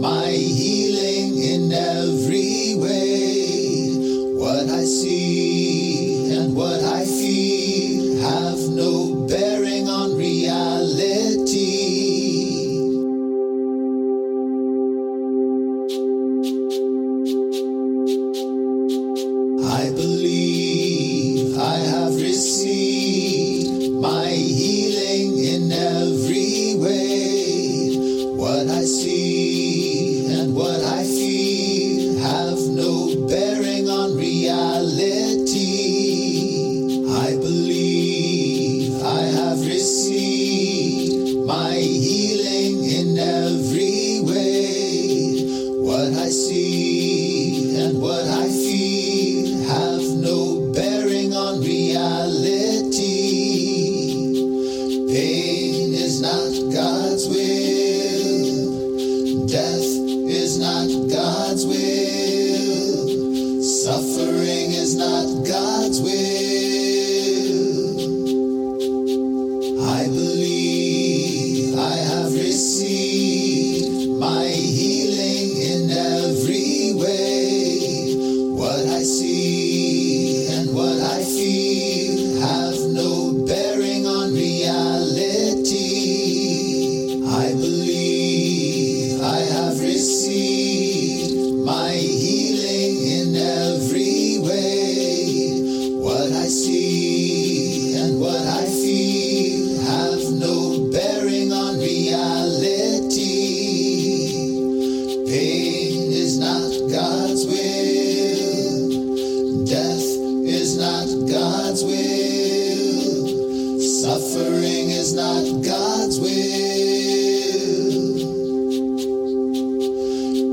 my healing in every way. What I see and what I feel have no bearing on reality. I believe I have received.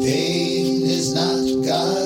Pain is not God.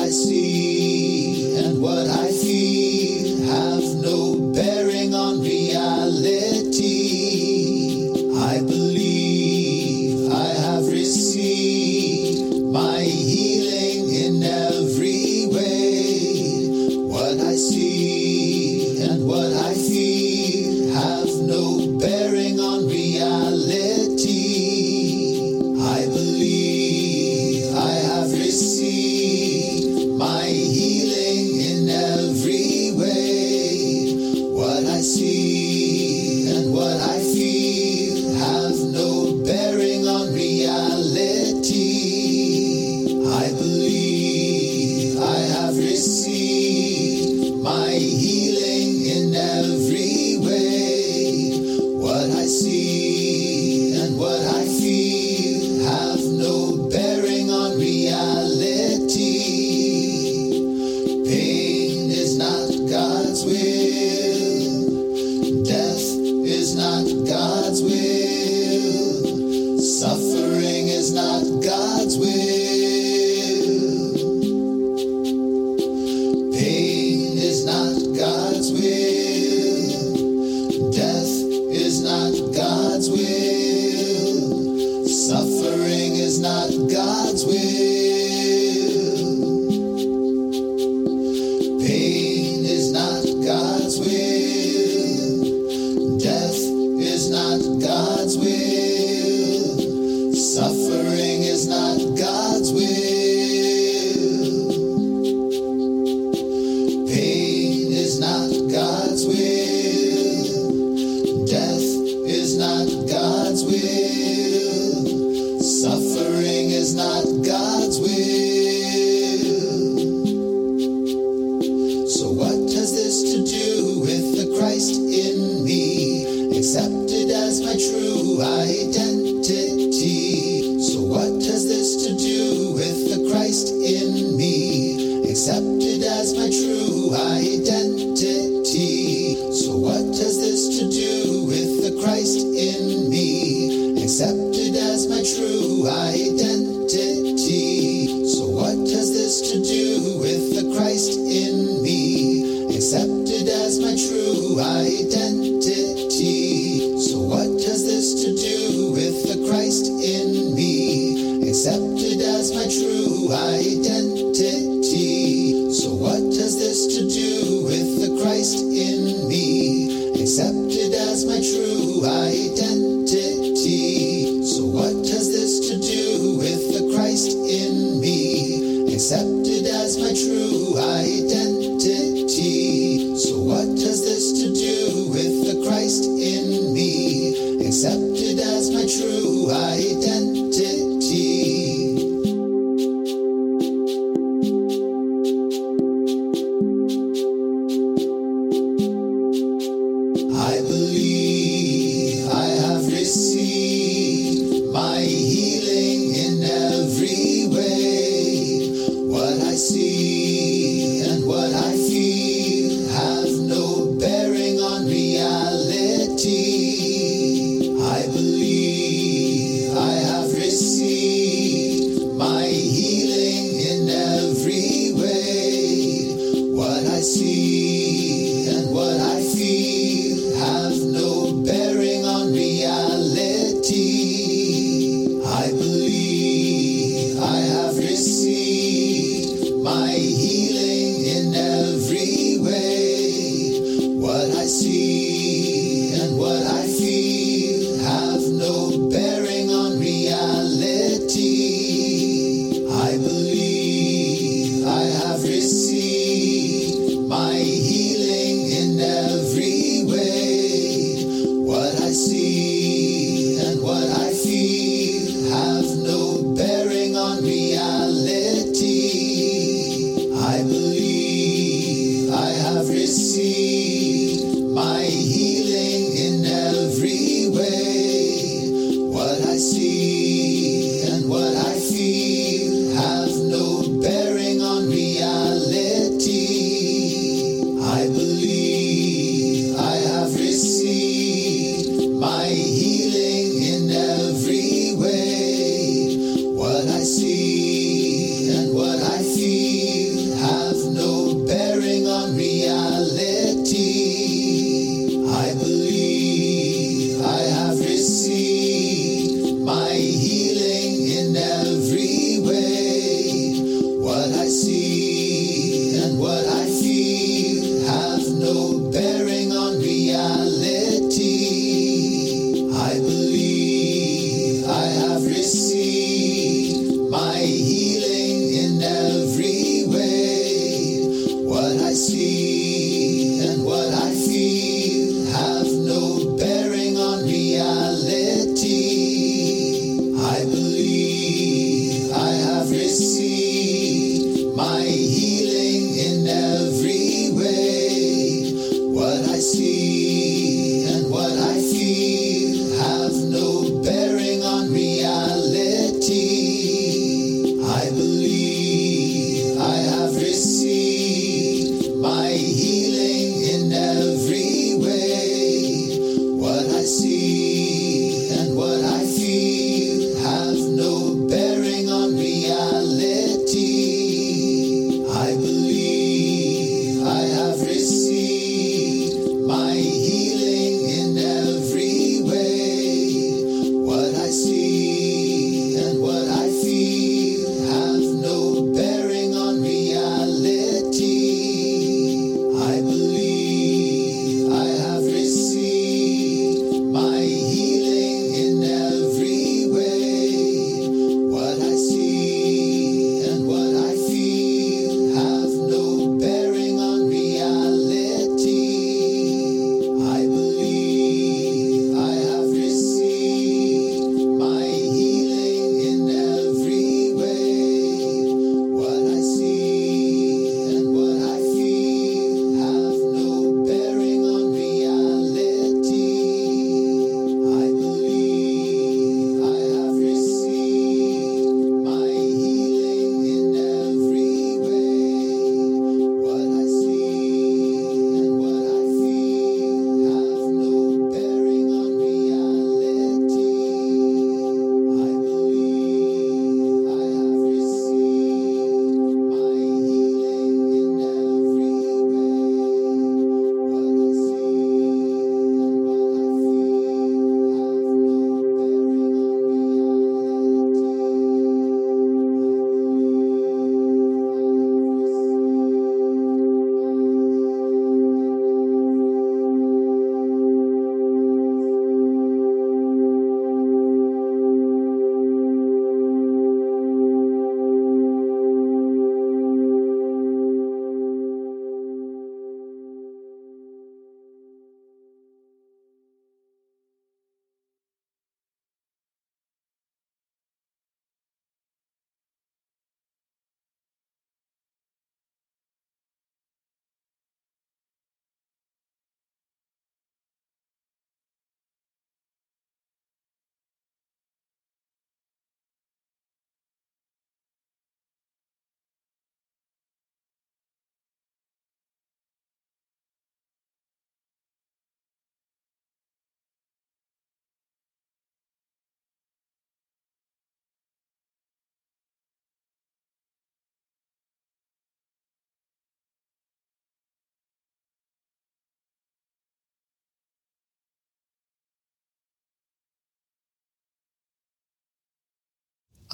I see and what healing in every way. What I see and what I feel have no bearing on reality. Pain is not God's will, death is not God's will, suffering is not God's will. It's not God's will. identity. So, what has this to do with the Christ in me? Accepted as my true identity. So, what has this to do with the Christ in me? Accepted as my true identity. So, what has this to do with the Christ in me? Accepted as my true identity. I see. no bearing on reality. I believe I have received my healing in every way. What I see and what I feel have no bearing on reality. I believe I have received my healing in every way see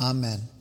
Amen.